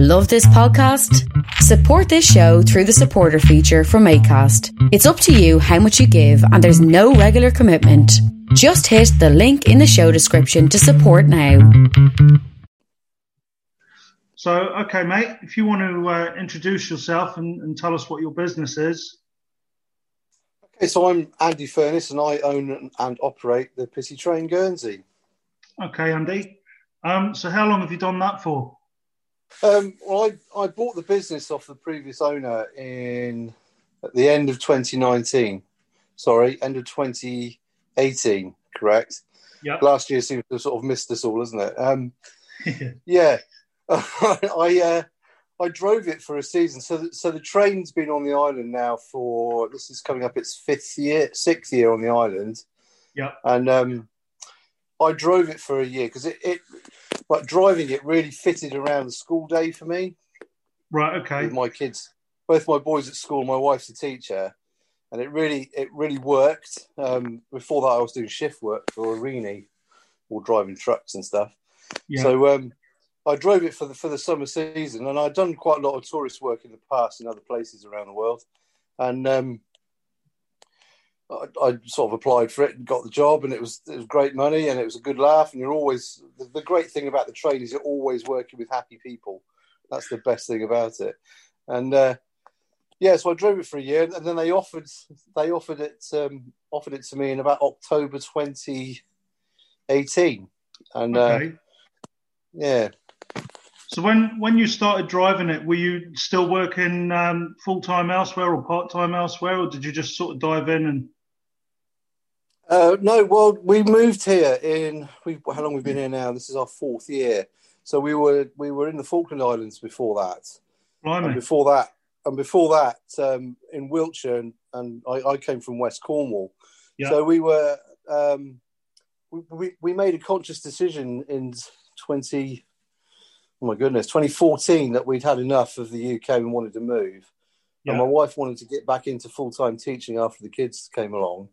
Love this podcast? Support this show through the supporter feature from ACAST. It's up to you how much you give, and there's no regular commitment. Just hit the link in the show description to support now. So, okay, mate, if you want to uh, introduce yourself and, and tell us what your business is. Okay, so I'm Andy Furness and I own and operate the Petit Train Guernsey. Okay, Andy. Um, so, how long have you done that for? Um, well, I, I bought the business off the previous owner in at the end of 2019. Sorry, end of 2018, correct? Yeah. Last year seems to have sort of missed us all, isn't it? Um, yeah. I uh, I drove it for a season. So, the, so the train's been on the island now for this is coming up its fifth year, sixth year on the island. Yeah. And um, I drove it for a year because it, it, like driving it really fitted around the school day for me. Right. Okay. With my kids, both my boys at school, my wife's a teacher, and it really it really worked. Um, before that, I was doing shift work for Aurigny, or driving trucks and stuff. Yeah. So um, I drove it for the for the summer season, and I'd done quite a lot of tourist work in the past in other places around the world, and um, I, I, sort of applied for it and got the job, and it was it was great money and it was a good laugh. And you're always the, the great thing about the trade is you're always working with happy people. That's the best thing about it. And uh, yeah, so I drove it for a year, and then they offered they offered it um, offered it to me in about October 2018, and okay. uh, yeah. So when when you started driving it, were you still working um, full time elsewhere or part time elsewhere, or did you just sort of dive in and? Uh, no, well, we moved here in. We, how long we've been here now? This is our fourth year. So we were we were in the Falkland Islands before that. Blimey. And before that, and before that, um, in Wiltshire, and, and I, I, came from West Cornwall. Yeah. So we were. Um, we, we, we made a conscious decision in twenty. Oh my goodness, 2014 that we'd had enough of the UK and wanted to move. Yeah. And my wife wanted to get back into full time teaching after the kids came along.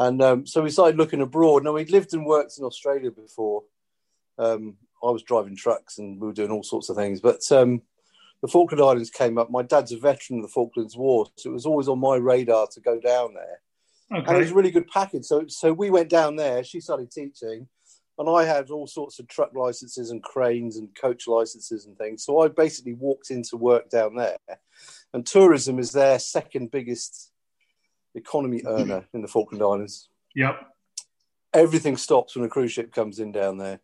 And um, so we started looking abroad. Now, we'd lived and worked in Australia before. Um, I was driving trucks and we were doing all sorts of things. But um, the Falkland Islands came up. My dad's a veteran of the Falklands War, so it was always on my radar to go down there. Okay. And it was a really good package. So, so we went down there. She started teaching, and I had all sorts of truck licenses and cranes and coach licenses and things. So I basically walked into work down there. And tourism is their second biggest economy earner in the Falkland Islands. Yep. Everything stops when a cruise ship comes in down there.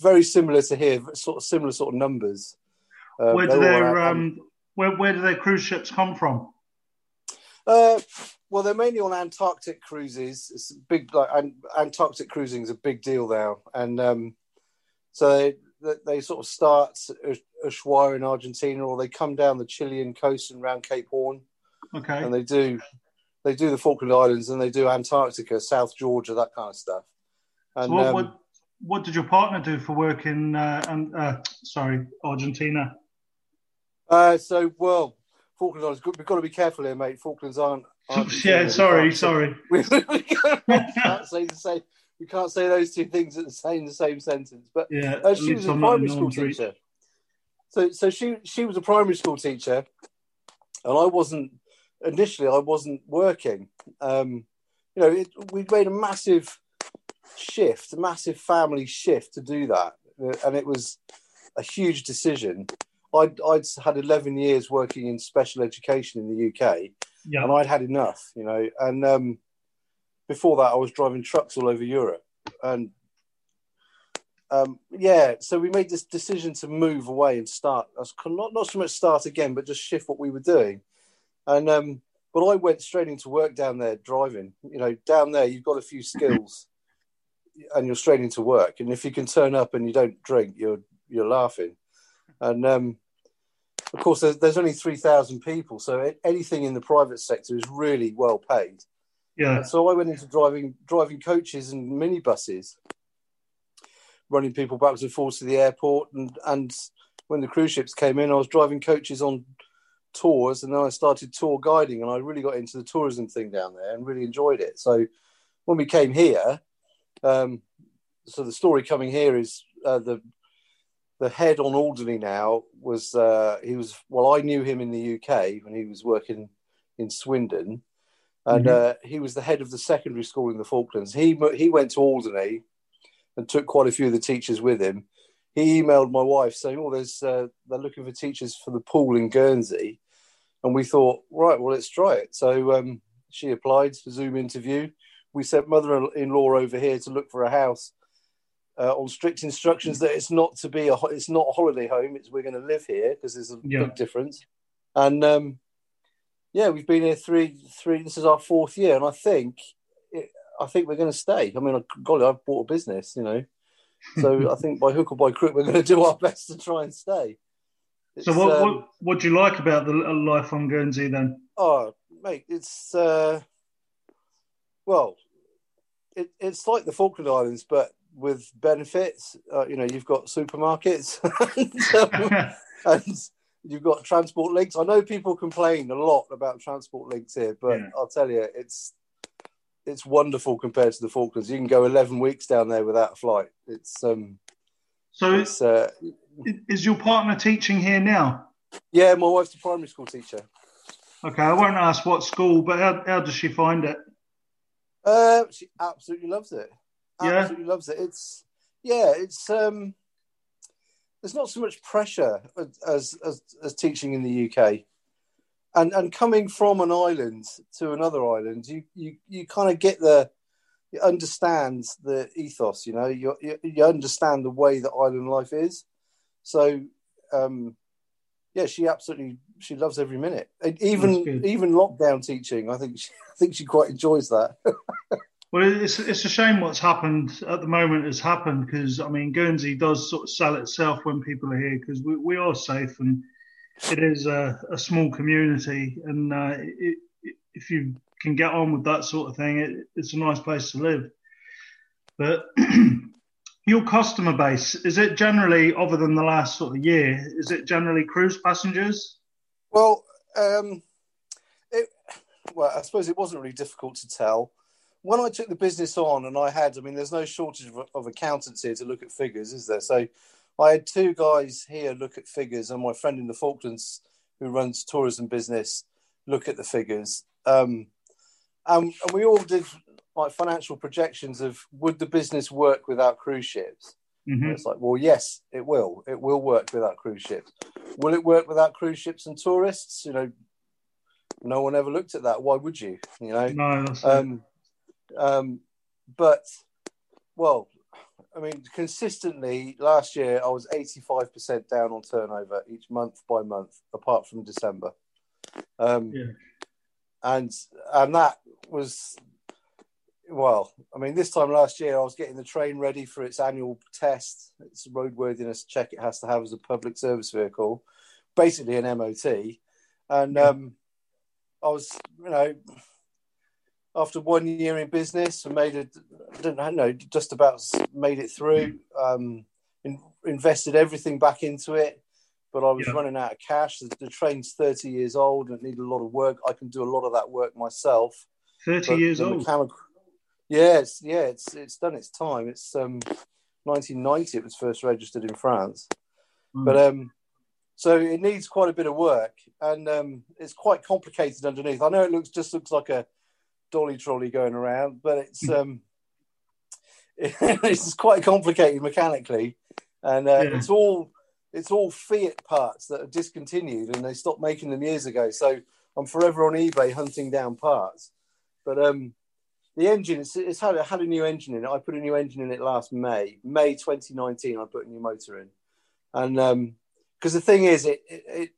Very similar to here, sort of similar sort of numbers. Um, where do their um, where where do their cruise ships come from? Uh, well, they're mainly on Antarctic cruises. It's big, like Antarctic cruising is a big deal now, and um, so they, they sort of start Ushuaia in Argentina, or they come down the Chilean coast and around Cape Horn. Okay. And they do they do the Falkland Islands and they do Antarctica, South Georgia, that kind of stuff. And so what, um, what, what did your partner do for work in uh, and uh, sorry Argentina? Uh, so well, Falkland Islands. We've got to be careful here, mate. Falklands aren't. aren't yeah, sorry, sorry. We, we, can't say the same. We can't say those two things at the same the same sentence. But yeah, uh, she was a primary school teacher. So so she she was a primary school teacher, and I wasn't initially I wasn't working. Um, you know, it, we made a massive shift, a massive family shift to do that, and it was a huge decision. I'd, I'd had 11 years working in special education in the UK, yeah. and I'd had enough, you know. And um, before that, I was driving trucks all over Europe, and um, yeah, so we made this decision to move away and start. Not not so much start again, but just shift what we were doing. And um, but I went straight into work down there driving. You know, down there you've got a few skills, and you're straight into work. And if you can turn up and you don't drink, you're you're laughing. And um, of course, there's, there's only three thousand people, so anything in the private sector is really well paid. Yeah. And so I went into driving driving coaches and minibuses, running people backwards and forwards to the airport, and and when the cruise ships came in, I was driving coaches on tours and then I started tour guiding and I really got into the tourism thing down there and really enjoyed it. So when we came here, um, so the story coming here is uh, the the head on Alderney now was uh, he was well I knew him in the UK when he was working in Swindon, and mm-hmm. uh, he was the head of the secondary school in the Falklands. He he went to Alderney and took quite a few of the teachers with him. He emailed my wife saying, "Oh, there's uh, they're looking for teachers for the pool in Guernsey," and we thought, right, well, let's try it. So um, she applied for Zoom interview. We sent mother-in-law over here to look for a house uh, on strict instructions that it's not to be a it's not a holiday home. It's we're going to live here because there's a yeah. big difference. And um, yeah, we've been here three three. This is our fourth year, and I think it, I think we're going to stay. I mean, golly, I've bought a business, you know, so I think by hook or by crook, we're going to do our best to try and stay. It's, so what, um, what what do you like about the life on Guernsey then? Oh, mate, it's uh, well, it, it's like the Falkland Islands, but with benefits. Uh, you know, you've got supermarkets and, um, and, you've got transport links. I know people complain a lot about transport links here, but yeah. I'll tell you, it's it's wonderful compared to the Falklands. You can go eleven weeks down there without a flight. It's um. So it's, uh, is your partner teaching here now? Yeah, my wife's a primary school teacher. Okay, I won't ask what school, but how, how does she find it? Uh, she absolutely loves it absolutely yeah. loves it. It's yeah, it's um, there's not so much pressure as, as as teaching in the UK, and and coming from an island to another island, you you you kind of get the you understand the ethos. You know, you you, you understand the way that island life is. So um, yeah, she absolutely she loves every minute. Even even lockdown teaching, I think she, I think she quite enjoys that. Well, it's it's a shame what's happened at the moment has happened because I mean Guernsey does sort of sell itself when people are here because we, we are safe and it is a, a small community and uh, it, it, if you can get on with that sort of thing, it, it's a nice place to live. But your customer base is it generally, other than the last sort of year, is it generally cruise passengers? Well, um, it, well, I suppose it wasn't really difficult to tell when I took the business on, and I had, I mean, there's no shortage of, of, accountants here to look at figures, is there? So I had two guys here look at figures, and my friend in the Falklands who runs tourism business look at the figures. Um, and, and we all did like financial projections of would the business work without cruise ships? Mm-hmm. It's like, well, yes, it will. It will work without cruise ships. Will it work without cruise ships and tourists? You know, no one ever looked at that. Why would you? You know, no, um, um, but well, I mean, consistently last year I was 85% down on turnover each month by month, apart from December. Um, yeah. And and that was well, I mean, this time last year I was getting the train ready for its annual test. It's a roadworthiness check it has to have as a public service vehicle, basically an MOT. And um, I was, you know, after one year in business I made it, I don't know, just about made it through. Um, in, invested everything back into it, but I was yeah. running out of cash. The, the, train's 30 years old and it needed a lot of work. I can do a lot of that work myself. 30 years old? Mechanical, it's, yeah, it's, it's done its time. It's um, 1990 it was first registered in France. Mm. But um, so it needs quite a bit of work and um, it's quite complicated underneath. I know it looks just looks like a dolly trolley going around, but it's hmm. um, it's quite complicated mechanically, and uh, yeah. it's all it's all Fiat parts that are discontinued, and they stopped making them years ago. So I'm forever on eBay hunting down parts. But um, the engine, it's, it's had, it had a new engine in it. I put a new engine in it last May, May 2019. I put a new motor in, and because um, the thing is, it, it, it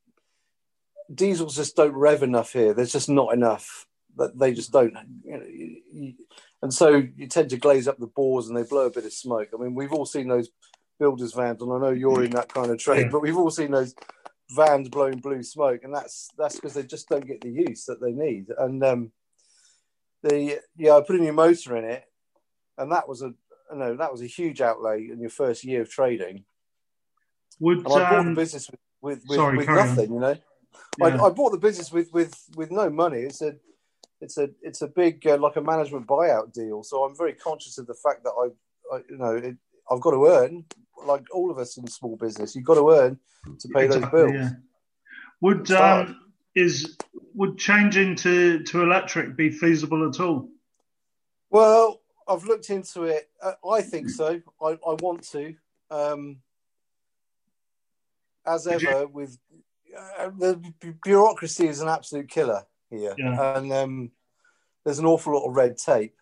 diesels just don't rev enough here. There's just not enough that they just don't. You know, you, you, and so you tend to glaze up the bores and they blow a bit of smoke. I mean, we've all seen those builders vans, and I know you're in that kind of trade, yeah. but we've all seen those vans blowing blue smoke, and that's that's because they just don't get the use that they need. And um, the yeah, I put a new motor in it, and that was a you know that was a huge outlay in your first year of trading. Would and I bought um, the business with with, with, sorry, with nothing, on. you know. Yeah. I, I, bought the business with with with no money. It's a it's a it's a big uh, like a management buyout deal. So I'm very conscious of the fact that I, I you know it, I've got to earn, like all of us in small business. You've got to earn to pay exactly, those bills. Yeah. Would um, is would changing to to electric be feasible at all? Well, I've looked into it. Uh, I think so. I, I want to. Um, as ever, you... with uh, the bureaucracy is an absolute killer here, yeah. and um, there's an awful lot of red tape.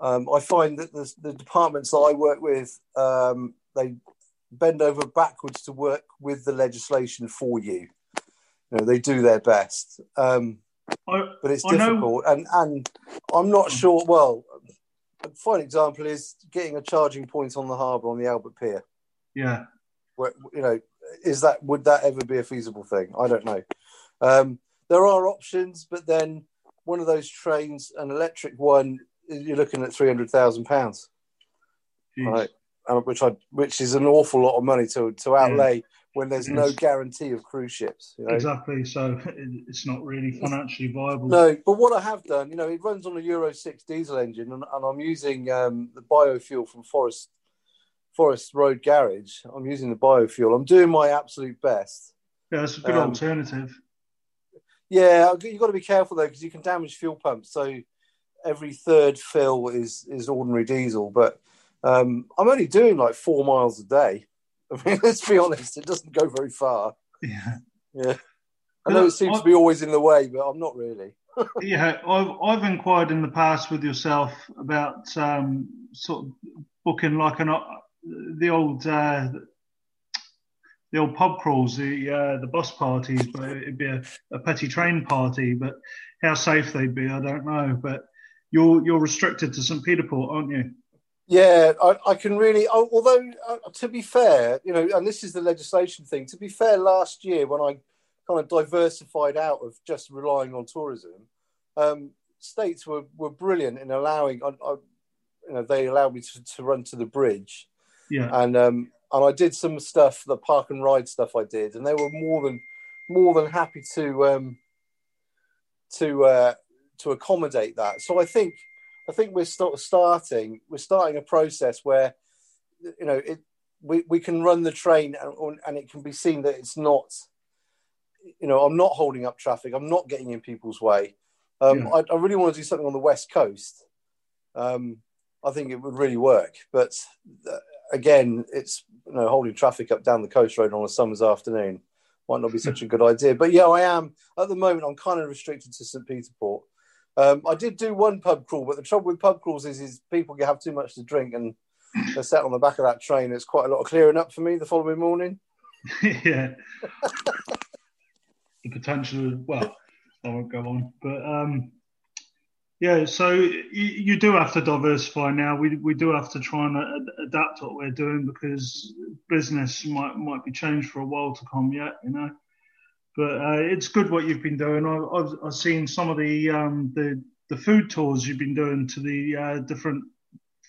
Um, I find that the, the, departments that I work with, um, they bend over backwards to work with the legislation for you. You know, they do their best, um, I, but it's difficult, and and I'm not sure. Well, a fine example is getting a charging point on the harbour on the Albert Pier. Yeah, Where, you know, is that would that ever be a feasible thing? I don't know. Um, there are options, but then one of those trains, an electric one, you're looking at three hundred thousand pounds, right? which I, which is an awful lot of money to to outlay yeah. When there's no guarantee of cruise ships. You know? Exactly. So it's not really financially viable. No, but what I have done, you know, it runs on a Euro six diesel engine, and, and I'm using um, the biofuel from Forest Forest Road Garage. I'm using the biofuel. I'm doing my absolute best. Yeah, that's a good um, alternative. Yeah, you've got to be careful though because you can damage fuel pumps. So every third fill is is ordinary diesel, but um, I'm only doing like four miles a day. I mean, let's be honest, it doesn't go very far. Yeah, yeah. I know it seems I've, to be always in the way, but I'm not really. yeah, I've I've inquired in the past with yourself about um, sort of booking like an the old uh, the old pub crawls, the uh, the bus parties, but it'd be a, a, Petit Train party. But how safe they'd be, I don't know. But you're you're restricted to St Peter Port, aren't you? Yeah, I, I can really. Although uh, to be fair, you know, and this is the legislation thing. To be fair, last year when I kind of diversified out of just relying on tourism, um, states were, were brilliant in allowing. I, I, you know, they allowed me to, to run to the bridge. Yeah, and um, and I did some stuff, the park and ride stuff I did, and they were more than more than happy to um, to uh, to accommodate that. So I think I think we're start, starting we're starting a process where you know it we, we can run the train and, and it can be seen that it's not you know I'm not holding up traffic. I'm not getting in people's way. Um, yeah. I, I, really want to do something on the west coast. Um, I think it would really work but uh, again it's you know holding traffic up down the coast road on a summer's afternoon might not be such a good idea. But yeah I am. At the moment I'm kind of restricted to St Peter Port um, I did do one pub crawl, but the trouble with pub crawls is, is people have too much to drink and they're sat on the back of that train. It's quite a lot of clearing up for me the following morning. yeah. the potential, well, I won't go on, but um, yeah. So you, you, do have to diversify now. We we do have to try and adapt what we're doing because business might might be changed for a while to come yet. You know. But uh, it's good what you've been doing. I've, I've seen some of the um, the the food tours you've been doing to the uh, different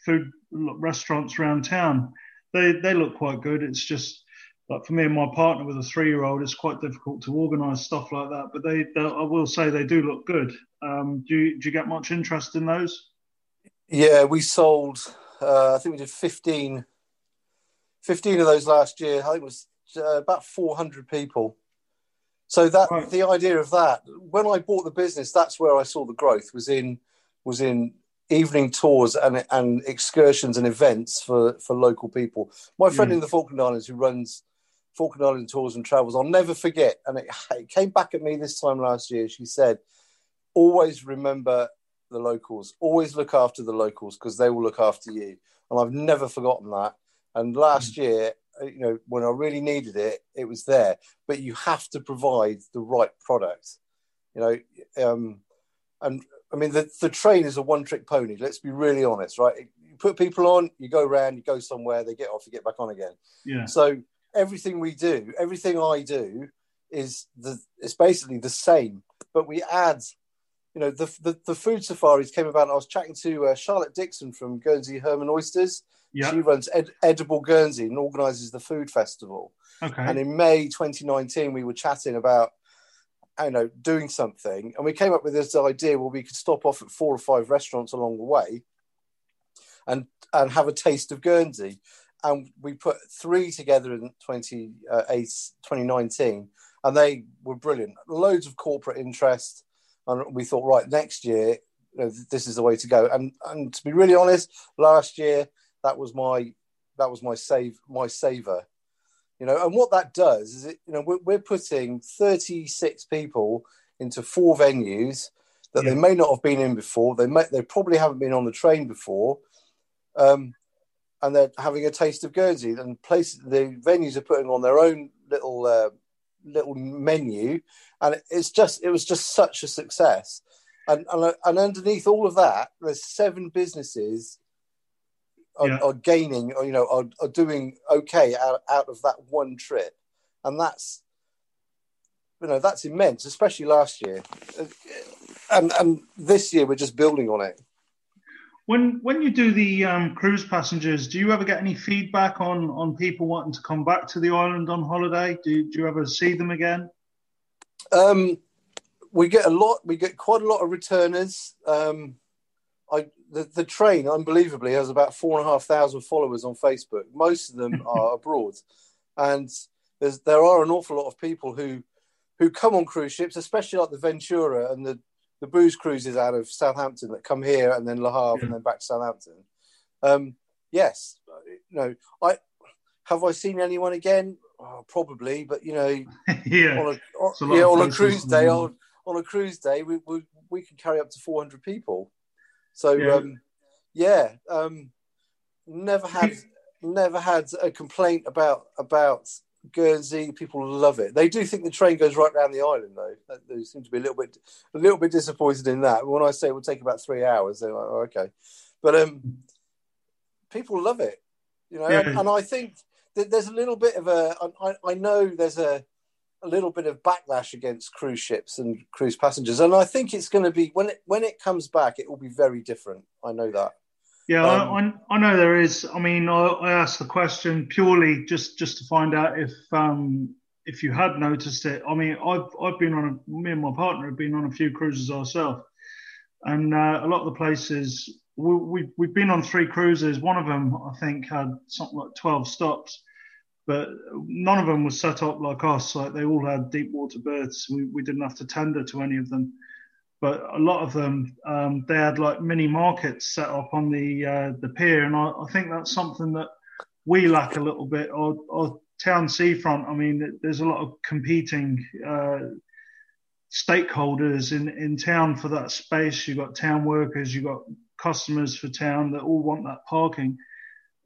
food restaurants around town. They they look quite good. It's just like for me and my partner with a three year old, it's quite difficult to organise stuff like that. But they, I will say, they do look good. Um, do you, do you get much interest in those? Yeah, we sold. Uh, I think we did 15, 15 of those last year. I think it was uh, about four hundred people. So that right. the idea of that, when I bought the business, that's where I saw the growth was in was in evening tours and and excursions and events for for local people. My friend mm. in the Falkland Islands who runs Falkland Island tours and travels, I'll never forget, and it, it came back at me this time last year. She said, "Always remember the locals. Always look after the locals because they will look after you." And I've never forgotten that. And last mm. year, you know, when I really needed it, it was there. But you have to provide the right product, you know. Um, and I mean, the, the train is a one trick pony. Let's be really honest, right? You put people on, you go around, you go somewhere, they get off, you get back on again. Yeah. So everything we do, everything I do, is the it's basically the same, but we add. You know, the, the, the food safaris came about. I was chatting to uh, Charlotte Dixon from Guernsey Herman Oysters, Yep. She runs Ed- Edible Guernsey and organises the food festival. Okay. And in May 2019, we were chatting about, you know, doing something, and we came up with this idea where we could stop off at four or five restaurants along the way, and and have a taste of Guernsey. and we put three together in 20, uh, 2019, and they were brilliant. Loads of corporate interest, and we thought, right, next year, you know, this is the way to go. And and to be really honest, last year that was my that was my save my saver. You know, and what that does is, it, you know, we're, we're putting 36 people into four venues that yeah. they may not have been in before. They may, they probably haven't been on the train before, um, and they're having a taste of Guernsey. And place the venues are putting on their own little uh, little menu, and it's just it was just such a success. And, and, and underneath all of that, there's seven businesses are, yeah. are gaining, or you know, are, are doing okay out, out of that one trip, and that's you know that's immense, especially last year, and and this year we're just building on it. When when you do the um, cruise passengers, do you ever get any feedback on on people wanting to come back to the island on holiday? Do, do you ever see them again? Um, we get a lot. We get quite a lot of returners. Um, I the, the train, unbelievably, has about four and a half thousand followers on Facebook. Most of them are abroad, and there's there are an awful lot of people who who come on cruise ships, especially like the Ventura and the the booze cruises out of Southampton that come here and then Le Havre and then back to Southampton. Um, yes, you know, I have I seen anyone again? Oh, probably, but you know, yeah, on a, on, yeah, on a cruise day, on, on a cruise day, we, we we can carry up to four hundred people. So yeah, um, yeah um, never had never had a complaint about about Guernsey. People love it. They do think the train goes right down the island, though. They seem to be a little bit a little bit disappointed in that. When I say it will take about three hours, they're like, oh, okay, but um, people love it, you know. Yeah. And, and, I think that there's a little bit of a. I, I know there's a a little bit of backlash against cruise ships and cruise passengers, and I think it's going to be when it when it comes back, it will be very different. I know that. Yeah, um, I, I, know there is. I mean, I, I, asked the question purely just just to find out if um, if you had noticed it. I mean, I've I've been on a, me and my partner have been on a few cruises ourselves, and uh, a lot of the places we, we we've been on three cruises. One of them I think had something like twelve stops but none of them was set up like us. Like they all had deep water berths. We, we didn't have to tender to any of them, but a lot of them um, they had like mini markets set up on the uh, the pier, and I, I, think that's something that we lack a little bit. Or, or town seafront. I mean, there's a lot of competing. Uh, stakeholders in, in town for that space. You've got town workers, you've got customers for town that all want that parking.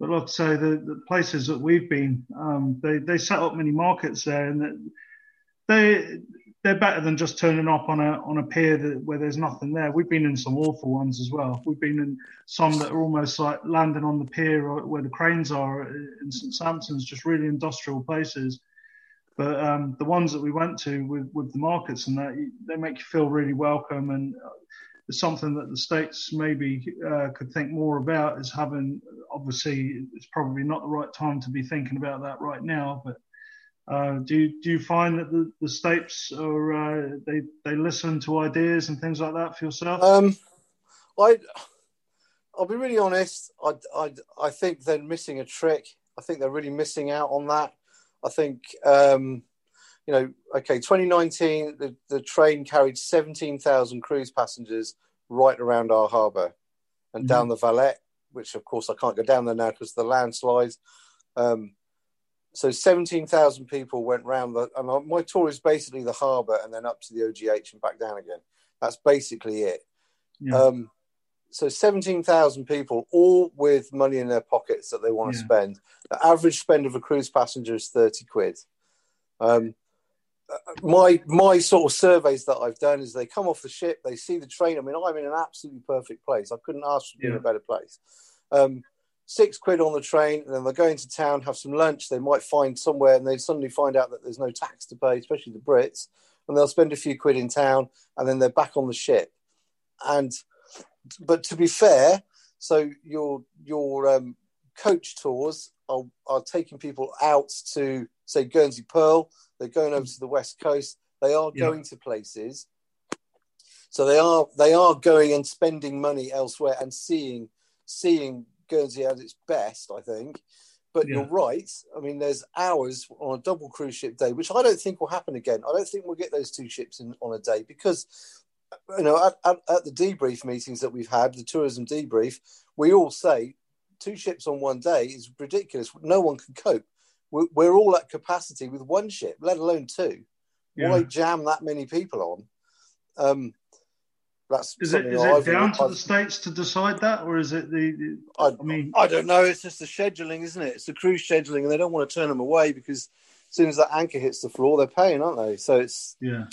But like I say, the, the places that we've been, um, they they set up many markets there, and they they're better than just turning up on a on a pier that, where there's nothing there. We've been in some awful ones as well. We've been in some that are almost like landing on the pier where the cranes are in St Sampson's, just really industrial places. But um, the ones that we went to with, with the markets and that, they make you feel really welcome and something that the states maybe uh, could think more about is having obviously it's probably not the right time to be thinking about that right now but uh, do do you find that the, the states are uh, they they listen to ideas and things like that for yourself? Um, I I'll be really honest. I, I, I think they're missing a trick. I think they're really missing out on that. I think um, you know, okay, 2019, the, the train carried 17,000 cruise passengers right around our harbour and mm-hmm. down the Valette, which of course I can't go down there now because of the landslides. Um, so 17,000 people went round the, and my tour is basically the harbour and then up to the OGH and back down again. That's basically it. Yeah. Um, so 17,000 people, all with money in their pockets that they want to yeah. spend. The average spend of a cruise passenger is 30 quid. Um, my my sort of surveys that I've done is they come off the ship, they see the train. I mean, I'm in an absolutely perfect place. I couldn't ask for yeah. a better place. Um, six quid on the train, and then they go into town, have some lunch. They might find somewhere, and they suddenly find out that there's no tax to pay, especially the Brits, and they'll spend a few quid in town, and then they're back on the ship. And but to be fair, so your your um, coach tours are, are taking people out to say Guernsey Pearl they're going over to the west coast. They are going yeah. to places. So they are they are going and spending money elsewhere and seeing seeing Guernsey at its best. I think. But Yeah. you're right. I mean, there's hours on a double cruise ship day, which I don't think will happen again. I don't think we'll get those two ships in on a day because, you know, at, at, at the debrief meetings that we've had, the tourism debrief, we all say two ships on one day is ridiculous. No one can cope. We're, we're all at capacity with one ship, let alone two. Yeah. Why jam that many people on? Um, that's Is it it I've- down to I've- the states to decide that, or is it the? I, I mean, I don't know. It's just the scheduling, isn't it? It's the cruise scheduling, and they don't want to turn them away because as soon as that anchor hits the floor, they're paying, aren't they? So it's yeah,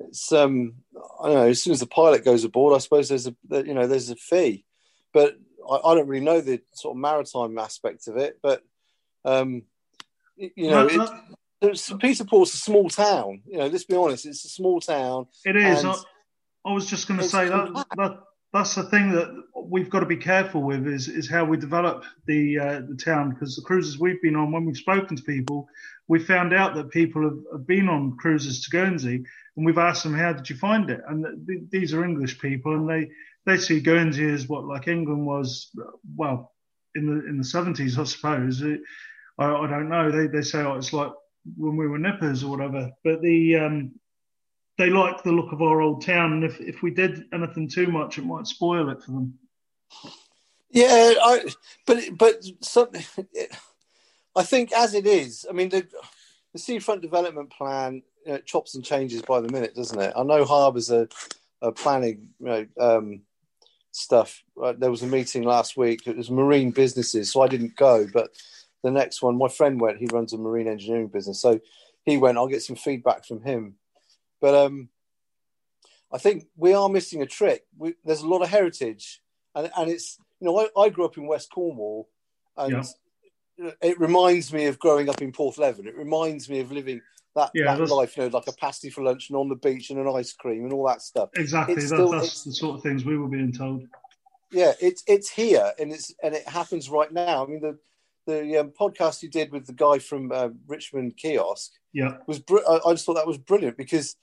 it's um I don't know. As soon as the pilot goes aboard, I suppose there's a you know there's a fee, but I, I don't really know the sort of maritime aspect of it. But um, you know, that- Peterport's a small town. You know, let's be honest, it's a small town. it is. I, I was just going to say that, that that's the thing that we've got to be careful with is is how we develop the uh, the town because the cruises we've been on, when we've spoken to people, we found out that people have, have been on cruises to Guernsey, and we've asked them how did you find it, and th- these are English people, and they they see Guernsey as what like England was, well, in the in the seventies, I suppose. It, I, I don't know. They they say oh, it's like when we were nippers or whatever, but the um, they like the look of our old town, and if, if we did anything too much, it might spoil it for them. Yeah, I, but but something. I think as it is, I mean the the seafront development plan you know, chops and changes by the minute, doesn't it? I know harbours are, are planning you know, um, stuff. Uh, there was a meeting last week. It was marine businesses, so I didn't go. But the next one, my friend went. He runs a marine engineering business, so he went. I'll get some feedback from him. But um, I think we are missing a trick. We, there's a lot of heritage, and, and it's you know I, I grew up in West Cornwall, and Yeah. it reminds me of growing up in Porthleven. It reminds me of living that, Yeah, that life, you know, like a pasty for lunch and on the beach and an ice cream and all that stuff. Exactly, that, still- that's it's- the sort of things we were being told. Yeah, it's it's here and it's and it happens right now. I mean the the um, podcast you did with the guy from uh, Richmond Kiosk Yeah, was br- I, I just thought that was brilliant because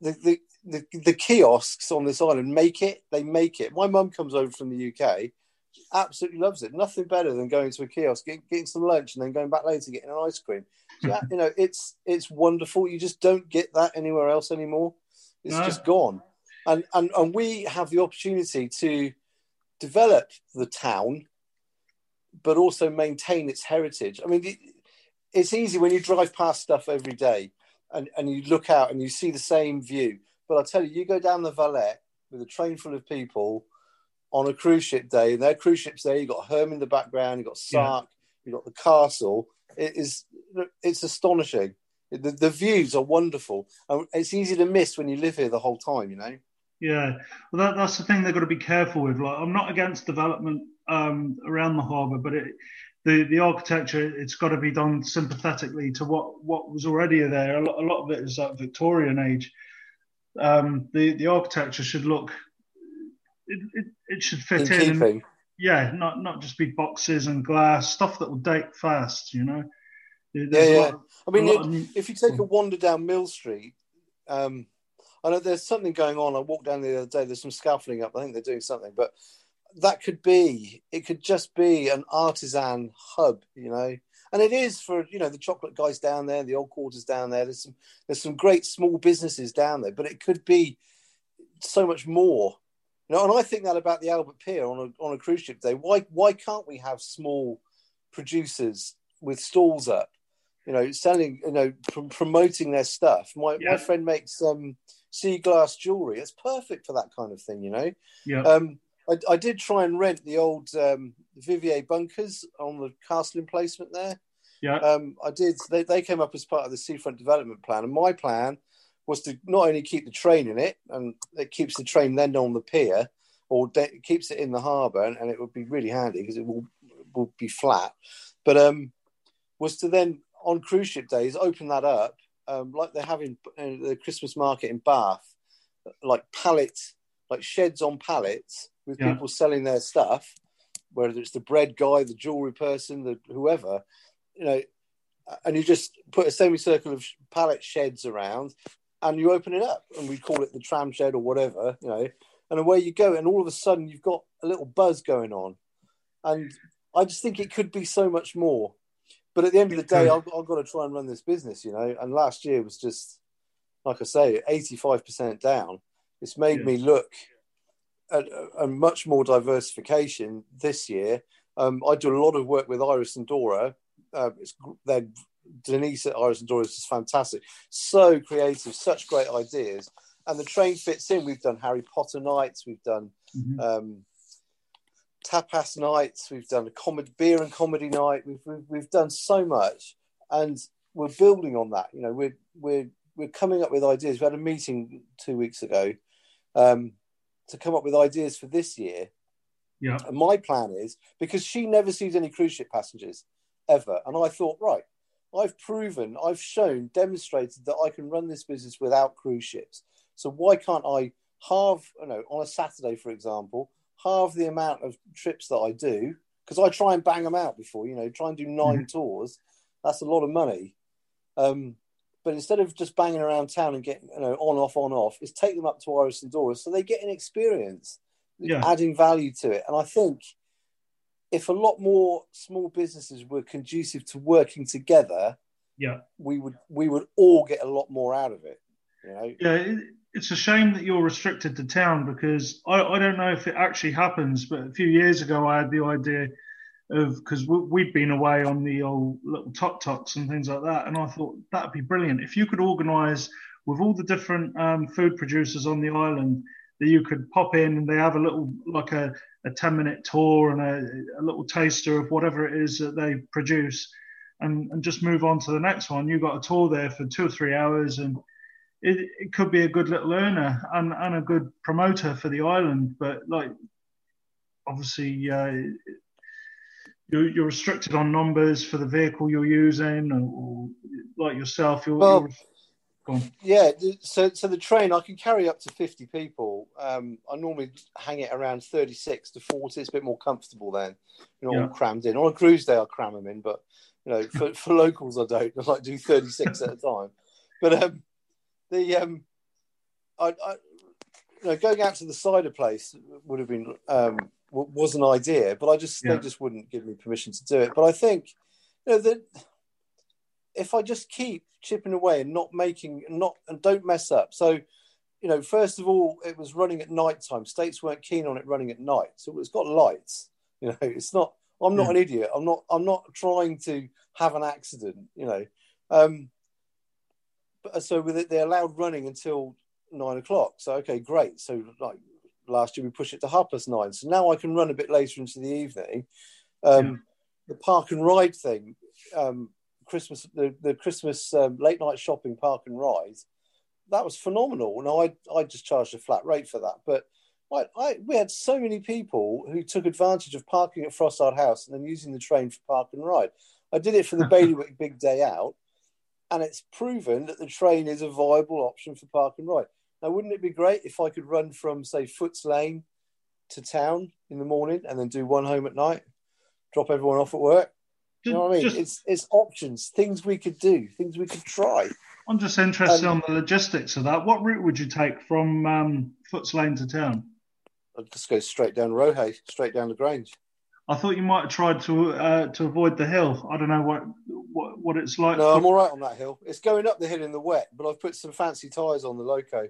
the, the the the kiosks on this island make it. They make it. My mum comes over from the UK, absolutely loves it. Nothing better than going to a kiosk, get, getting some lunch, and then going back later getting an ice cream. Yeah, you know, it's it's wonderful. You just don't get that anywhere else anymore. It's No. just gone. And, and and we have the opportunity to develop the town, but also maintain its heritage. I mean, it's easy when you drive past stuff every day and, and you look out and you see the same view. But I tell you, you go down the Valette with a train full of people on a cruise ship day, and their cruise ships there, you've got Herm in the background, you've got Sark, you've got the castle. It is it's astonishing. The, the views are wonderful. And it's easy to miss when you live here the whole time, you know? yeah. Well, that, that's the thing they've got to be careful with. Like, I'm not against development um, around the harbour, but it, the the architecture it's got to be done sympathetically to what what was already there. A lot, a lot of it is that Victorian age. Um, the the architecture should look. It, it, it should fit In in. yeah, not not just be boxes and glass stuff that will date fast. You know. There's Yeah, yeah. lot I mean, it- new- if you take a wander down Mill Street, um, I know there's something going on. I walked down the other day. There's some scaffolding up. I think they're doing something, but that could be. It could just be an artisan hub, you know. And it is for you know the chocolate guys down there, the old quarters down there. There's some there's some great small businesses down there, but it could be so much more. You know, and I think that about the Albert Pier on a on a cruise ship day. Why why can't we have small producers with stalls up? you know, selling, you know, pr- promoting their stuff. My Yeah. my friend makes um, sea glass jewelry. It's perfect for that kind of thing, you know. yeah, Um, I, I did try and rent the old um, Vivier bunkers on the castle emplacement there. yeah, Um, I did. They, they came up as part of the seafront development plan, and my plan was to not only keep the train in it, and it keeps the train then on the pier, or de- keeps it in the harbour, and, and it would be really handy because it will will be flat. But um, was to then on cruise ship days open that up, um, like they have in, in the Christmas market in Bath, like pallets, like sheds on pallets with Yeah. people selling their stuff, whether it's the bread guy, the jewelry person, the whoever, you know, and you just put a semicircle of pallet sheds around, and you open it up, and we call it the tram shed or whatever, you know, and away you go, and all of a sudden you've got a little buzz going on, and I just think it could be so much more. But at the end of the day, I've, I've got to try and run this business, you know. And last year was just, like I say, 85% down. It's made yeah. me look at a, much more diversification this year. Um, I do a lot of work with Iris and Dora. Uh, they're Denise at Iris and Dora is just fantastic. So creative, such great ideas. And the train fits in. We've done Harry Potter nights, we've done mm-hmm. um, tapas nights, we've done a comedy, beer and comedy night. We've, we've, we've done so much, and we're building on that. You know, we're we're we're coming up with ideas. We had a meeting two weeks ago um, to come up with ideas for this year. Yeah. And my plan is because she never sees any cruise ship passengers ever, and I thought, right, I've proven, I've shown, demonstrated that I can run this business without cruise ships. So why can't I halve, you know, on a Saturday, for example, halve the amount of trips that I do? Because I try and bang them out before, you know, try and do 9 mm-hmm. tours. That's a lot of money. Um, but instead of just banging around town and getting, you know, on, off, on, off, is take them up to Iris and Dora so they get an experience, yeah. adding value to it. And I think if a lot more small businesses were conducive to working together, yeah, we would we would all get a lot more out of it. You know? Yeah, it's a shame that you're restricted to town because I, I don't know if it actually happens, but a few years ago I had the idea of because we'd been away on the old little tuk tuks and things like that, and I thought that'd be brilliant if you could organise with all the different um, food producers on the island that you could pop in and they have a little like a, a 10 minute tour and a, a little taster of whatever it is that they produce and, and just move on to the next one. You've got a tour there for two or three hours and it, it could be a good little earner and, and a good promoter for the island. But like, obviously, uh, you're, you're, restricted on numbers for the vehicle you're using, or, or like yourself, you're, well, you're... Yeah, so so the train I can carry up to fifty people. Um, I normally hang it around thirty six to forty. It's a bit more comfortable then. You're not yeah. all crammed in. On a cruise day, I cram them in, but you know, for, for locals, I don't. I like do thirty six at a time. But um, the um, I, I you know, going out to the cider place would have been um, was an idea, but I just yeah. they just wouldn't give me permission to do it. But I think you know that if I just keep chipping away and not making not and don't mess up. So, you know, first of all, it was running at night time. States weren't keen on it running at night, so it's got lights. You know, it's not. I'm not yeah. an idiot. I'm not. I'm not trying to have an accident. You know, um, but, uh, so with it, they allowed running until nine o'clock. So okay, great. So like last year, we pushed it to half past nine. So now I can run a bit later into the evening. Um, yeah. The park and ride thing, um, Christmas, the, the Christmas um, late night shopping park and ride, that was phenomenal. Now I I just charged a flat rate for that, but I, I, we had so many people who took advantage of parking at Frossard House and then using the train for park and ride. I did it for the Bailiwick Big Day Out, and it's proven that the train is a viable option for park and ride. Now, wouldn't it be great if I could run from, say, Foots Lane to town in the morning and then do one home at night, drop everyone off at work? you know what I mean? Just, it's it's options, things we could do, things we could try. I'm just interested um, on the logistics of that. What route would you take from um, Foots Lane to town? I'd just go straight down Rohais, straight down the Grange. I thought you might have tried to uh, to avoid the hill. I don't know what what, what it's like. No, I'm all right on that hill. It's going up the hill in the wet, but I've put some fancy tyres on the loco,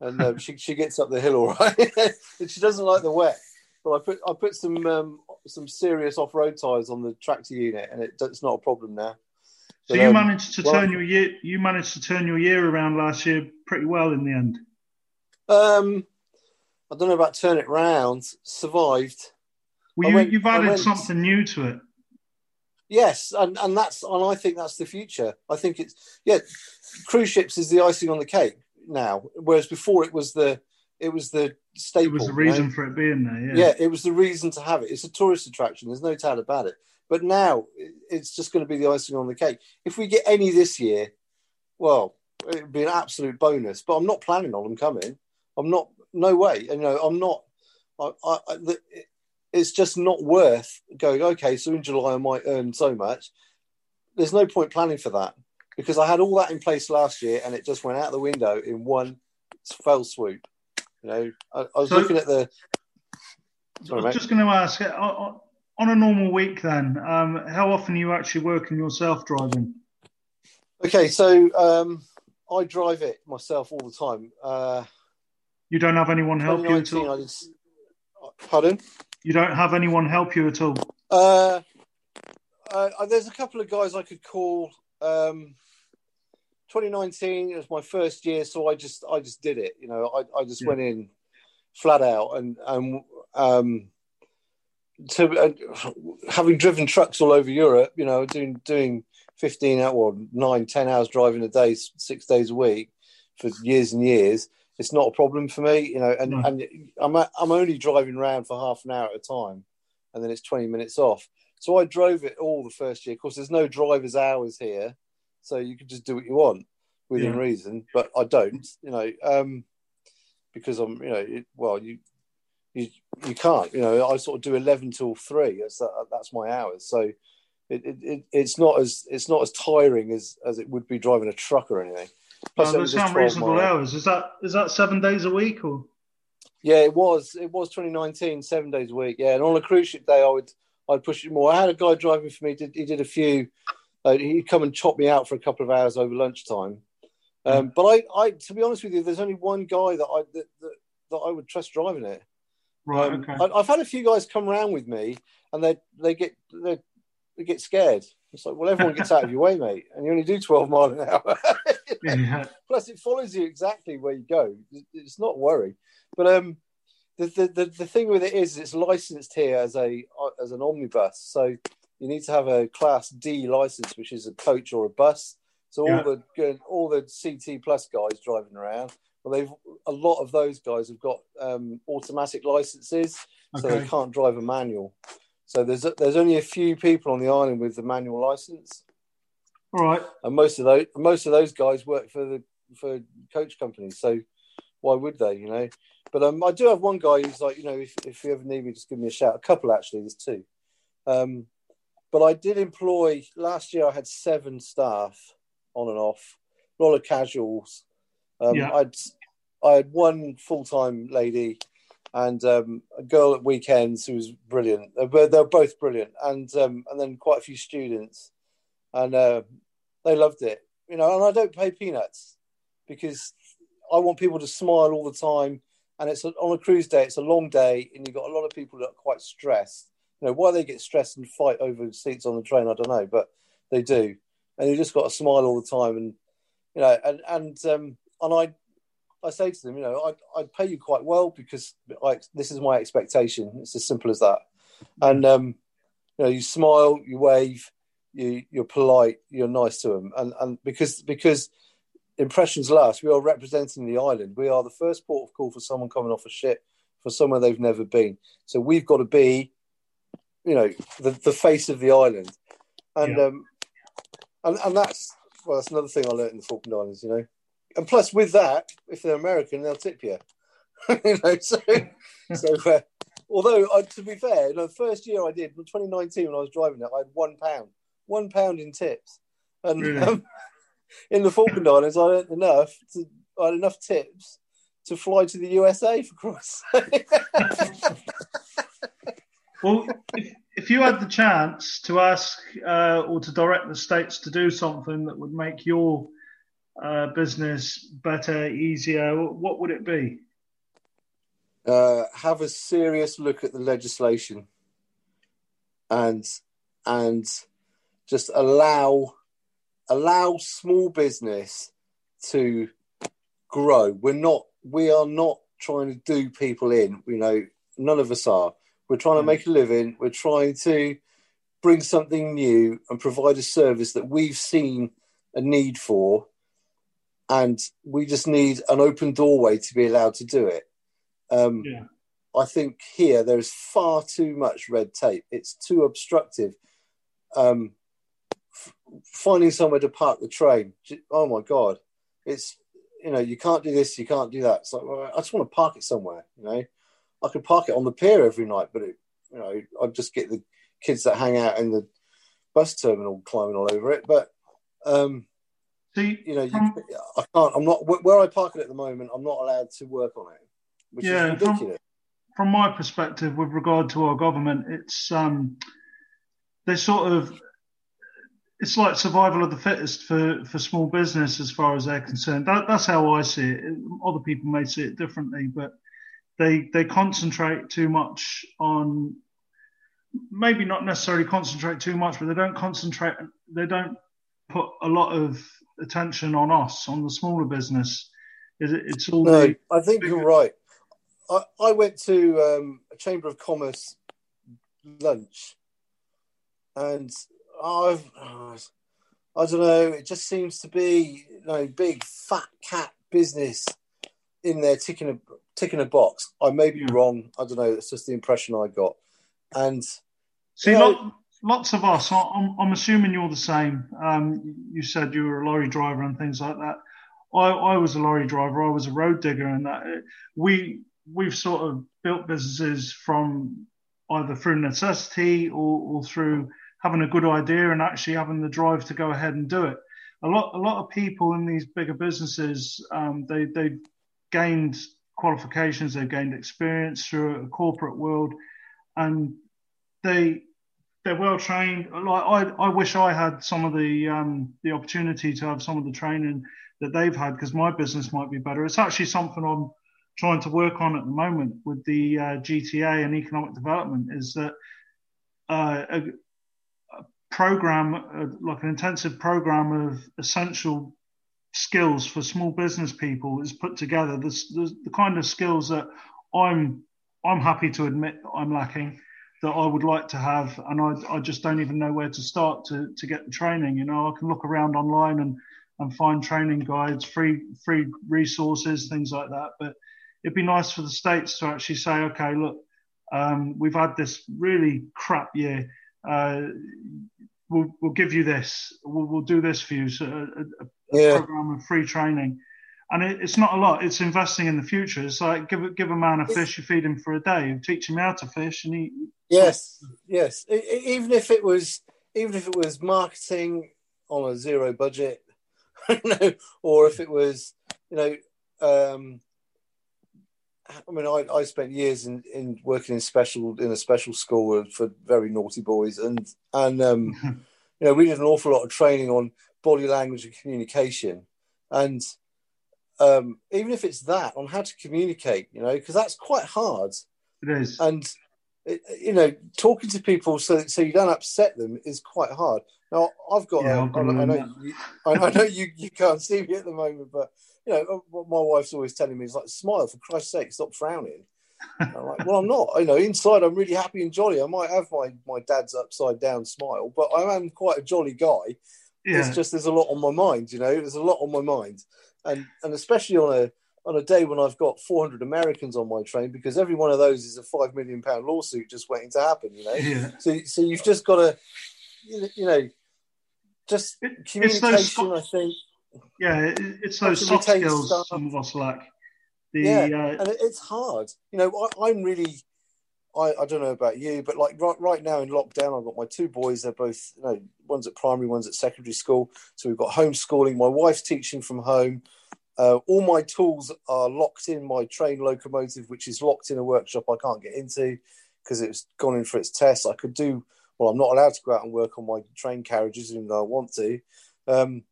and um, she she gets up the hill all right. and she doesn't like the wet, but I put I put some um, some serious off road tyres on the tractor unit, and it, it's not a problem now. So but, you um, managed to well, turn your year you managed to turn your year around last year pretty well in the end. Um, I don't know about turn it round. Survived. Well, you, went, you've added went, something new to it. Yes, and, and that's and I think that's the future. I think it's yeah, cruise ships is the icing on the cake now, whereas before it was the it was the staple. It was the reason know? for it being there. Yeah. yeah, it was the reason to have it. It's a tourist attraction. There's no doubt about it. But now it's just going to be the icing on the cake. If we get any this year, well, it would be an absolute bonus. But I'm not planning on them coming. I'm not. No way. You know, I'm not. I, I, the, it's just not worth going, okay, so in July I might earn so much. There's no point planning for that because I had all that in place last year and it just went out the window in one fell swoop. You know, I, I was so, looking at the. Sorry, I was mate. just going to ask, uh, uh, on a normal week, then, um, how often are you actually working yourself driving? Okay, so um, I drive it myself all the time. Uh, you don't have anyone help you at all. Just, pardon? You don't have anyone help you at all. Uh, uh, there's a couple of guys I could call. Um, 2019 it was my first year, so I just I just did it. You know, I, I just yeah. went in flat out and and um, to uh, having driven trucks all over Europe. You know, doing doing 15 hours, or nine, 10 hours driving a day, six days a week for years and years. It's not a problem for me, you know, and, no. and I'm, I'm only driving around for half an hour at a time and then it's 20 minutes off. So I drove it all the first year. Of course, there's no driver's hours here. So you can just do what you want within yeah. reason, but I don't, you know, um, because I'm, you know, it, well, you, you, you can't, you know, I sort of do 11 till three. That's, that's my hours. So, it, it, it's not as it's not as tiring as as it would be driving a truck or anything. Plus, those sound reasonable hours. Is that is that seven days a week or? Yeah, it was. It was 2019, seven days a week. Yeah, and on a cruise ship day, I would I'd push it more. I had a guy driving for me. Did he did a few? Uh, he'd come and chop me out for a couple of hours over lunchtime. Um, mm. But I, I, to be honest with you, there's only one guy that I that, that, that I would trust driving it. Right. Um, okay. I, have had a few guys come around with me, and they they get they they get scared. It's like, well, everyone gets out of your way, mate, and you only do 12 mile an hour. yeah. Plus, it follows you exactly where you go. It's not worry. But um, the, the, the, the thing with it is, it's licensed here as a as an omnibus. So you need to have a Class D license, which is a coach or a bus. So yeah. all the all the CT plus guys driving around, well, they've a lot of those guys have got um, automatic licenses, so okay. they can't drive a manual. So there's there's only a few people on the island with the manual license. All right. And most of those most of those guys work for the for coach companies. So why would they? You know. But um, I do have one guy who's like, you know, if, if you ever need me, just give me a shout. A couple actually, there's two. Um, but I did employ last year. I had seven staff on and off, a lot of casuals. Um, yeah. I'd I had one full time lady and um, a girl at weekends who was brilliant. They're, they're both brilliant, and um, and then quite a few students, and uh, they loved it. You know, and I don't pay peanuts because I want people to smile all the time. And it's a, on a cruise day, it's a long day, and you've got a lot of people that are quite stressed. You know, why they get stressed and fight over seats on the train, I don't know, but they do. And you just got to smile all the time, and you know, and and um, and I I say to them, you know, I'd, I'd pay you quite well because I, this is my expectation. It's as simple as that. And, um, you know, you smile, you wave, you, you're polite, you're nice to them. And, and because, because impressions last, we are representing the island. We are the first port of call for someone coming off a ship for somewhere they've never been. So we've got to be, you know, the, the face of the island. And, yeah. um, and, and that's, well, that's another thing I learned in the Falkland Islands, you know and plus with that, if they're American, they'll tip you. you know, so so. Uh, although uh, to be fair, the first year I did, in 2019, when I was driving it, I had one pound, one pound in tips, and really? um, in the Falkland Islands, I had enough. To, I had enough tips to fly to the USA for cross. Well, if, if, you had the chance to ask uh, or to direct the states to do something that would make your uh, business better, easier, what would it be? Uh, have a serious look at the legislation and and just allow allow small business to grow. We're not we are not trying to do people in. You know, none of us are. We're trying to mm. make a living. We're trying to bring something new and provide a service that we've seen a need for and we just need an open doorway to be allowed to do it. Um, yeah. I think here there is far too much red tape. It's too obstructive. Um, f- finding somewhere to park the train. Oh my god, it's you know you can't do this, you can't do that. It's like well, I just want to park it somewhere. You know, I could park it on the pier every night, but it, you know I'd just get the kids that hang out in the bus terminal climbing all over it. But um, See, you know, you, from, I can't. I'm not where I park it at the moment. I'm not allowed to work on it, which yeah, is ridiculous. from my perspective, with regard to our government, it's um, they sort of it's like survival of the fittest for, for small business as far as they're concerned. That, that's how I see it. Other people may see it differently, but they they concentrate too much on maybe not necessarily concentrate too much, but they don't concentrate. They don't put a lot of attention on us, on the smaller business. It, it's all. No, I think you're right. I, I went to um, a Chamber of Commerce lunch, and I've, I don't know. It just seems to be you know big fat cat business in there ticking a ticking a box. I may be wrong. I don't know. It's just the impression I got. And see, you know, lots of us. I'm, I'm, assuming you're the same. Um, you said you were a lorry driver and things like that. I, I was a lorry driver. I was a road digger, and that we we've sort of built businesses from either through necessity or, or through having a good idea and actually having the drive to go ahead and do it. A lot, a lot of people in these bigger businesses, um, they they've gained qualifications, they've gained experience through a corporate world, and they they're well trained. Like I, I wish I had some of the um, the opportunity to have some of the training that they've had because my business might be better. It's actually something I'm trying to work on at the moment with the uh, GTA and economic development. Is that uh, a, program, uh, like an intensive program of essential skills for small business people is put together. The, the, the kind of skills that I'm I'm happy to admit I'm lacking that I would like to have, and I, I just don't even know where to start to, to get the training. You know, I can look around online and, and find training guides, free free resources, things like that. But it'd be nice for the states to actually say, okay, look, um, we've had this really crap year. Uh, we'll, we'll give you this. We'll, we'll do this for you. So a, a, yeah. program of free training, and it, it's not a lot. It's investing in the future. It's like give give a man a fish, you feed him for a day, you teach him how to fish, and he. Yes, yes. Even if it was, even if it was marketing on a zero budget, or if it was, you know. Um, I mean, I, I spent years in, in working in special in a special school for very naughty boys, and and um, you know we did an awful lot of training on body language and communication, and um, even if it's that on how to communicate, you know, because that's quite hard. It is, and it, you know, talking to people so so you don't upset them is quite hard. Now I've got, yeah, a, I, I know, you, I know you you can't see me at the moment, but you know, uh, what my wife's always telling me is like, smile for Christ's sake, stop frowning. I'm like, well, I'm not. You know, inside I'm really happy and jolly. I might have my my dad's upside down smile, but I am quite a jolly guy. Yeah. It's just there's a lot on my mind. You know, there's a lot on my mind, and and especially on a on a day when I've got 400 Americans on my train because every one of those is a five million pound lawsuit just waiting to happen. You know, yeah. so so you've just got to, you know, just communication. I think yeah, it's those soft skills stuff. some of us lack. The, yeah, uh, and it's hard. You know, I, am really. I, I don't know about you, but like right, right now in lockdown, I've got my two boys. They're both, you know, one's at primary, one's at secondary school. So we've got homeschooling. My wife's teaching from home. Uh, all my tools are locked in my train locomotive, which is locked in a workshop I can't get into because it's gone in for its test. I could do well. I'm not allowed to go out and work on my train carriages, even though I want to. Um,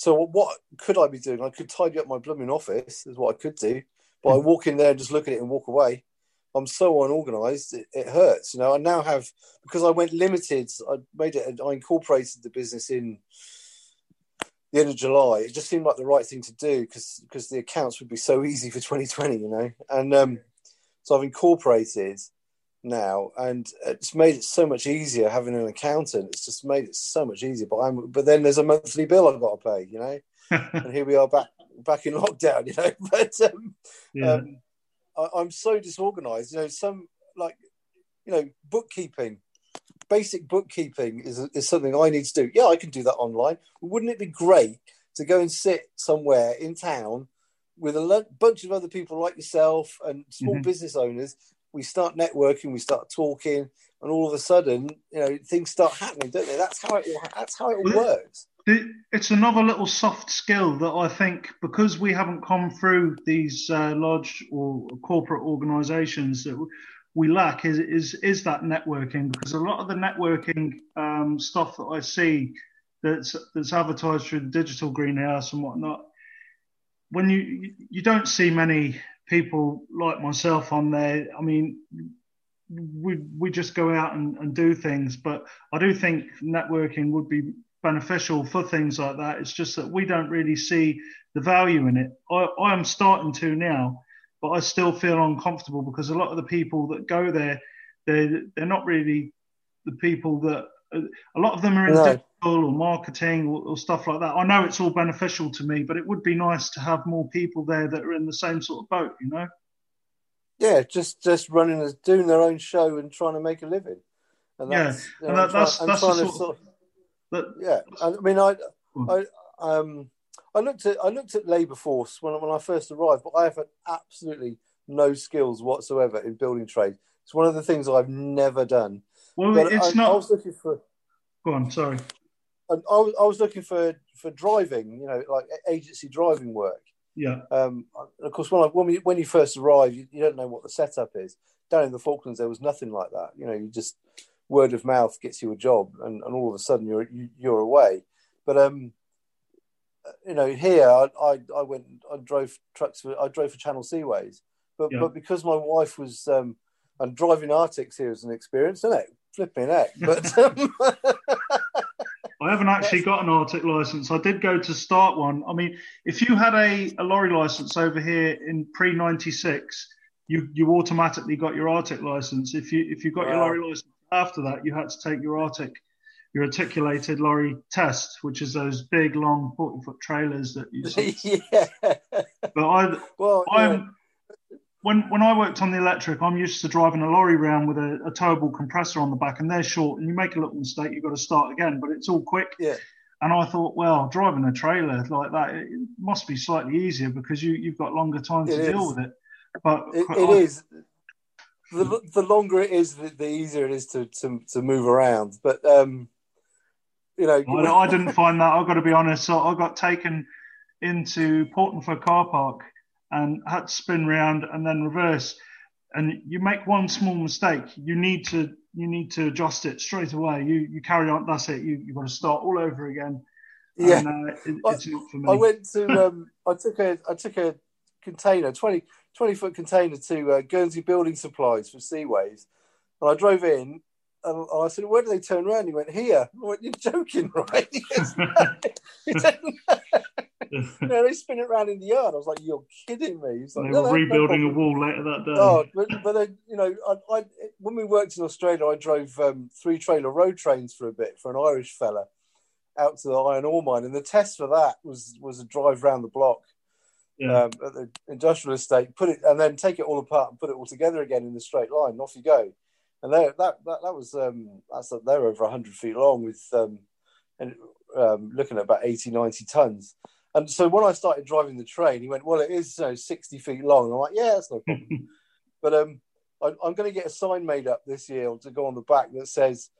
so what could I be doing? I could tidy up my blooming office, is what I could do. But I hmm. walk in there and just look at it and walk away. I'm so unorganized, it, it, hurts. You know, I now have because I went limited. I made it. I incorporated the business in the end of July. It just seemed like the right thing to do because because the accounts would be so easy for 2020. You know, and um, so I've incorporated now, and it's made it so much easier having an accountant. It's just made it so much easier. But I'm, but then there's a monthly bill I've got to pay, you know. and here we are back back in lockdown, you know. But um, yeah. um, I, am so disorganized. You know, some like you know bookkeeping, basic bookkeeping is is something I need to do. Yeah, I can do that online. Wouldn't it be great to go and sit somewhere in town? With a bunch of other people like yourself and small mm-hmm. business owners, we start networking, we start talking, and all of a sudden, you know, things start happening, don't they? That's how it that's how it works. It's another little soft skill that I think because we haven't come through these uh, large or corporate organisations that we lack is, is is that networking because a lot of the networking um, stuff that I see that's that's advertised through the digital greenhouse and whatnot. When you you don't see many people like myself on there. I mean, we we just go out and, and do things, but I do think networking would be beneficial for things like that. It's just that we don't really see the value in it. I, I am starting to now, but I still feel uncomfortable because a lot of the people that go there, they're they're not really the people that a lot of them are in no. digital or marketing or, or, stuff like that. I know it's all beneficial to me, but it would be nice to have more people there that are in the same sort of boat, you know? Yeah, just just running, doing their own show and trying to make a living. And that's, yeah, and that, that's, that's the sort of, that, yeah. I mean, I, I, um, I looked at I looked at labour force when when I first arrived, but I have absolutely no skills whatsoever in building trade. It's one of the things I've never done. Well, but it's I, not. I was looking for. Go on. Sorry. I, I, was, I was looking for for driving. You know, like agency driving work. Yeah. Um, of course, when I, when, we, when you first arrive, you, you don't know what the setup is. Down in the Falklands, there was nothing like that. You know, you just word of mouth gets you a job, and, and all of a sudden you're you, are you are away. But um, you know, here I, I, I went I drove trucks for I drove for Channel Seaways, but yeah. but because my wife was um, and driving Arctics here is an experience, isn't it? Flipping heck. But um... I haven't actually got an Arctic license. I did go to start one. I mean, if you had a, a lorry license over here in pre '96, you you automatically got your Arctic license. If you if you got wow. your lorry license after that, you had to take your Arctic your articulated lorry test, which is those big, long, forty foot trailers that you see. yeah. But I, well, I'm when when I worked on the electric, I'm used to driving a lorry round with a, a towable compressor on the back, and they're short, and you make a little mistake, you've got to start again, but it's all quick. Yeah. And I thought, well, driving a trailer like that, it must be slightly easier because you you've got longer time to deal with it. But it, it I, is. The, the longer it is, the, the, easier it is to, to, to move around. But um, you know, I, I didn't find that. I've got to be honest. So I got taken into Portmanford car park and had to spin round and then reverse. And you make one small mistake, you need to you need to adjust it straight away. You you carry on. That's it. You you've got to start all over again. Yeah, and, uh, it, it's not for me. I went to um, I took a I took a container 20, 20 foot container to uh, Guernsey Building Supplies for Seaways, and I drove in and I said, "Where do they turn around?" He went, "Here." I went, "You're joking, right?" no, they spin it around in the yard. I was like, "You're kidding me!" He's like, they no, were rebuilding no a wall later that day. Oh, but, but then, you know, I, I, when we worked in Australia, I drove um, three trailer road trains for a bit for an Irish fella out to the iron ore mine, and the test for that was was a drive around the block. Yeah. Um, at the industrial estate, put it and then take it all apart and put it all together again in the straight line. Off you go, and that that that was um, that's they're over hundred feet long with um, and um, looking at about 80, 90 tons. And so when I started driving the train, he went, "Well, it is you know, sixty feet long." And I'm like, "Yeah, that's no problem." but um, I, am going to get a sign made up this year to go on the back that says,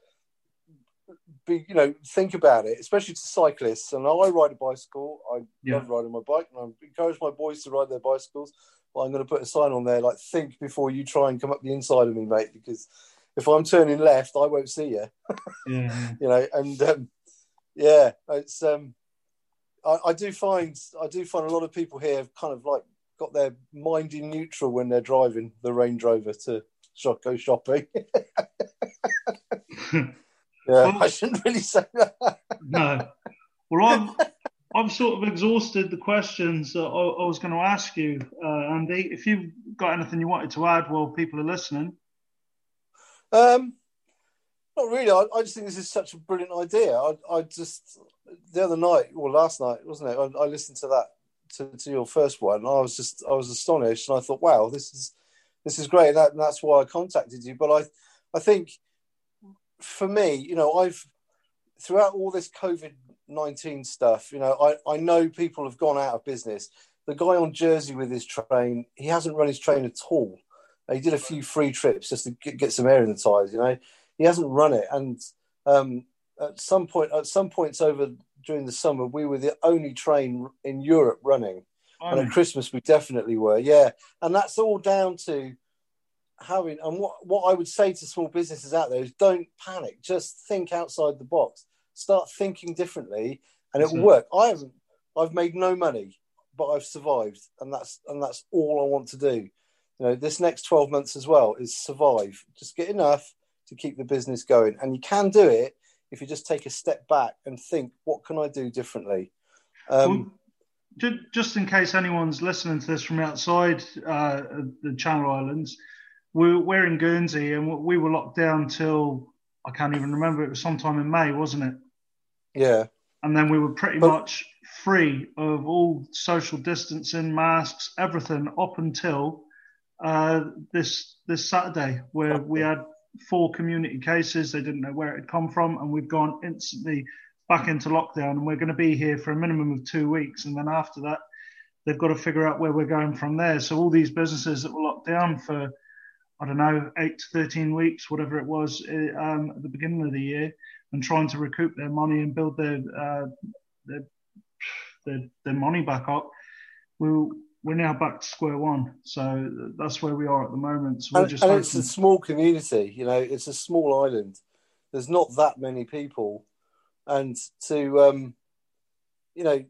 "Be you know, think about it," especially to cyclists. And I ride a bicycle. I yeah. love riding my bike, and I encourage my boys to ride their bicycles. I'm going to put a sign on there like, "Think before you try and come up the inside of me, mate," because if I'm turning left, I won't see you. yeah. you know, and um, yeah, it's um, I, I, do find I do find a lot of people here have kind of like got their mind in neutral when they're driving the Range Rover to shop, go shopping. yeah, well, I shouldn't really say that. no. Well, I'm I've sort of exhausted the questions that I, I was going to ask you, uh, Andy. If you've got anything you wanted to add while people are listening. Um, not really. I, I, just think this is such a brilliant idea. I, I just the other night, or last night, wasn't it? I, I listened to that to, to, your first one. I was just I was astonished, and I thought, wow, this is this is great. That, and that's why I contacted you. But I I think for me, you know, I've throughout all this COVID nineteen stuff, you know, I, I know people have gone out of business. The guy on Jersey with his train, he hasn't run his train at all. He did a few free trips just to get, some air in the tires. You know, he hasn't run it, and um, at some point, at some points over during the summer, we were the only train in Europe running, and at Christmas we definitely were. Yeah, and that's all down to having and what what I would say to small businesses out there is don't panic, just think outside the box, start thinking differently, and it will work. I haven't, I've made no money, but I've survived, and that's and that's all I want to do. You know, this next twelve months as well is survive, just get enough to keep the business going, and you can do it if you just take a step back and think, what can I do differently? Um, well, just in case anyone's listening to this from outside uh, the Channel Islands, we're, we're in Guernsey and we were locked down till I can't even remember. It was sometime in May, wasn't it? Yeah. And then we were pretty but, much free of all social distancing, masks, everything up until uh, this this Saturday, where we had four community cases. They didn't know where it had come from, and we've gone instantly back into lockdown. And we're going to be here for a minimum of two weeks, and then after that, they've got to figure out where we're going from there. So all these businesses that were locked down for I don't know, eight to 13 weeks, whatever it was eh, um, at the beginning of the year, and trying to recoup their money and build their uh, their, their, their, money back up. We, we're now back to square one. So that's where we are at the moment. So and, and it's a small community, you know, it's a small island. There's not that many people. And to, um, you know,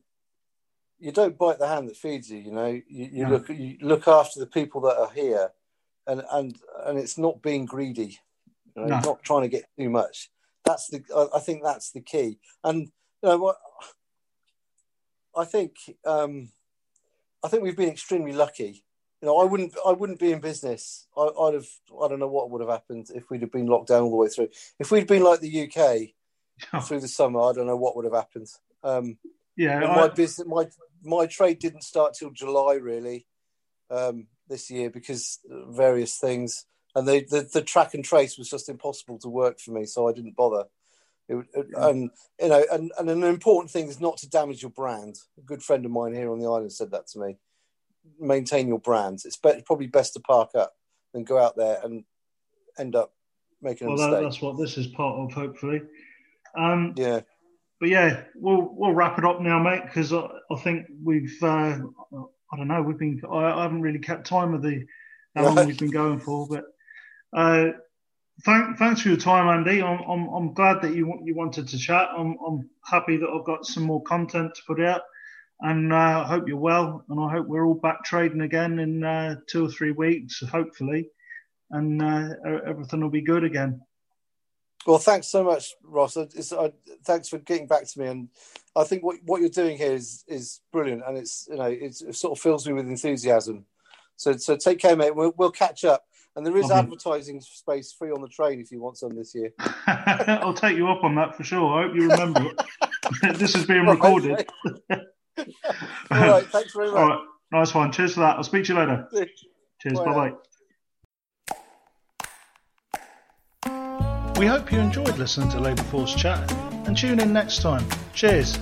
you don't bite the hand that feeds you, you know, you, you yeah. look, you look after the people that are here and and and it's not being greedy, you know, no. not trying to get too much. That's the I think that's the key. And you know what, I think um, I think we've been extremely lucky. You know, I wouldn't I wouldn't be in business. I, would have I don't know what would have happened if we'd have been locked down all the way through. If we'd been like the UK through the summer, I don't know what would have happened. Um, yeah, I, my business, my my trade didn't start till July really. Um, this year because various things, and the, the, the track and trace was just impossible to work for me, so I didn't bother. It, it, and you know, and, and an important thing is not to damage your brand. A good friend of mine here on the island said that to me. Maintain your brand. It's be- probably best to park up than go out there and end up making a well, mistake. That, that's what this is part of, hopefully. Um, yeah. But yeah, we'll we'll wrap it up now, mate, because I, I think we've uh, I don't know. We've been I, I haven't really kept time of the how long we've been going for, but uh, thank, thanks for your time, Andy. I'm, I'm, I'm glad that you you wanted to chat. I'm, I'm happy that I've got some more content to put out, and uh, I hope you're well. And I hope we're all back trading again in uh, two or three weeks, hopefully, and uh, everything will be good again. Well, thanks so much, Ross. It's, uh, thanks for getting back to me, and I think what what you're doing here is is brilliant, and it's you know it's, it sort of fills me with enthusiasm. So so take care, mate. We'll, we'll catch up, and there is advertising space free on the train if you want some this year. I'll take you up on that for sure. I hope you remember it. this is being recorded. All right, thanks very much. All right, nice one. Cheers for that. I'll speak to you later. Cheers. Bye bye. We hope you enjoyed listening to Labour Force Chat and tune in next time. Cheers.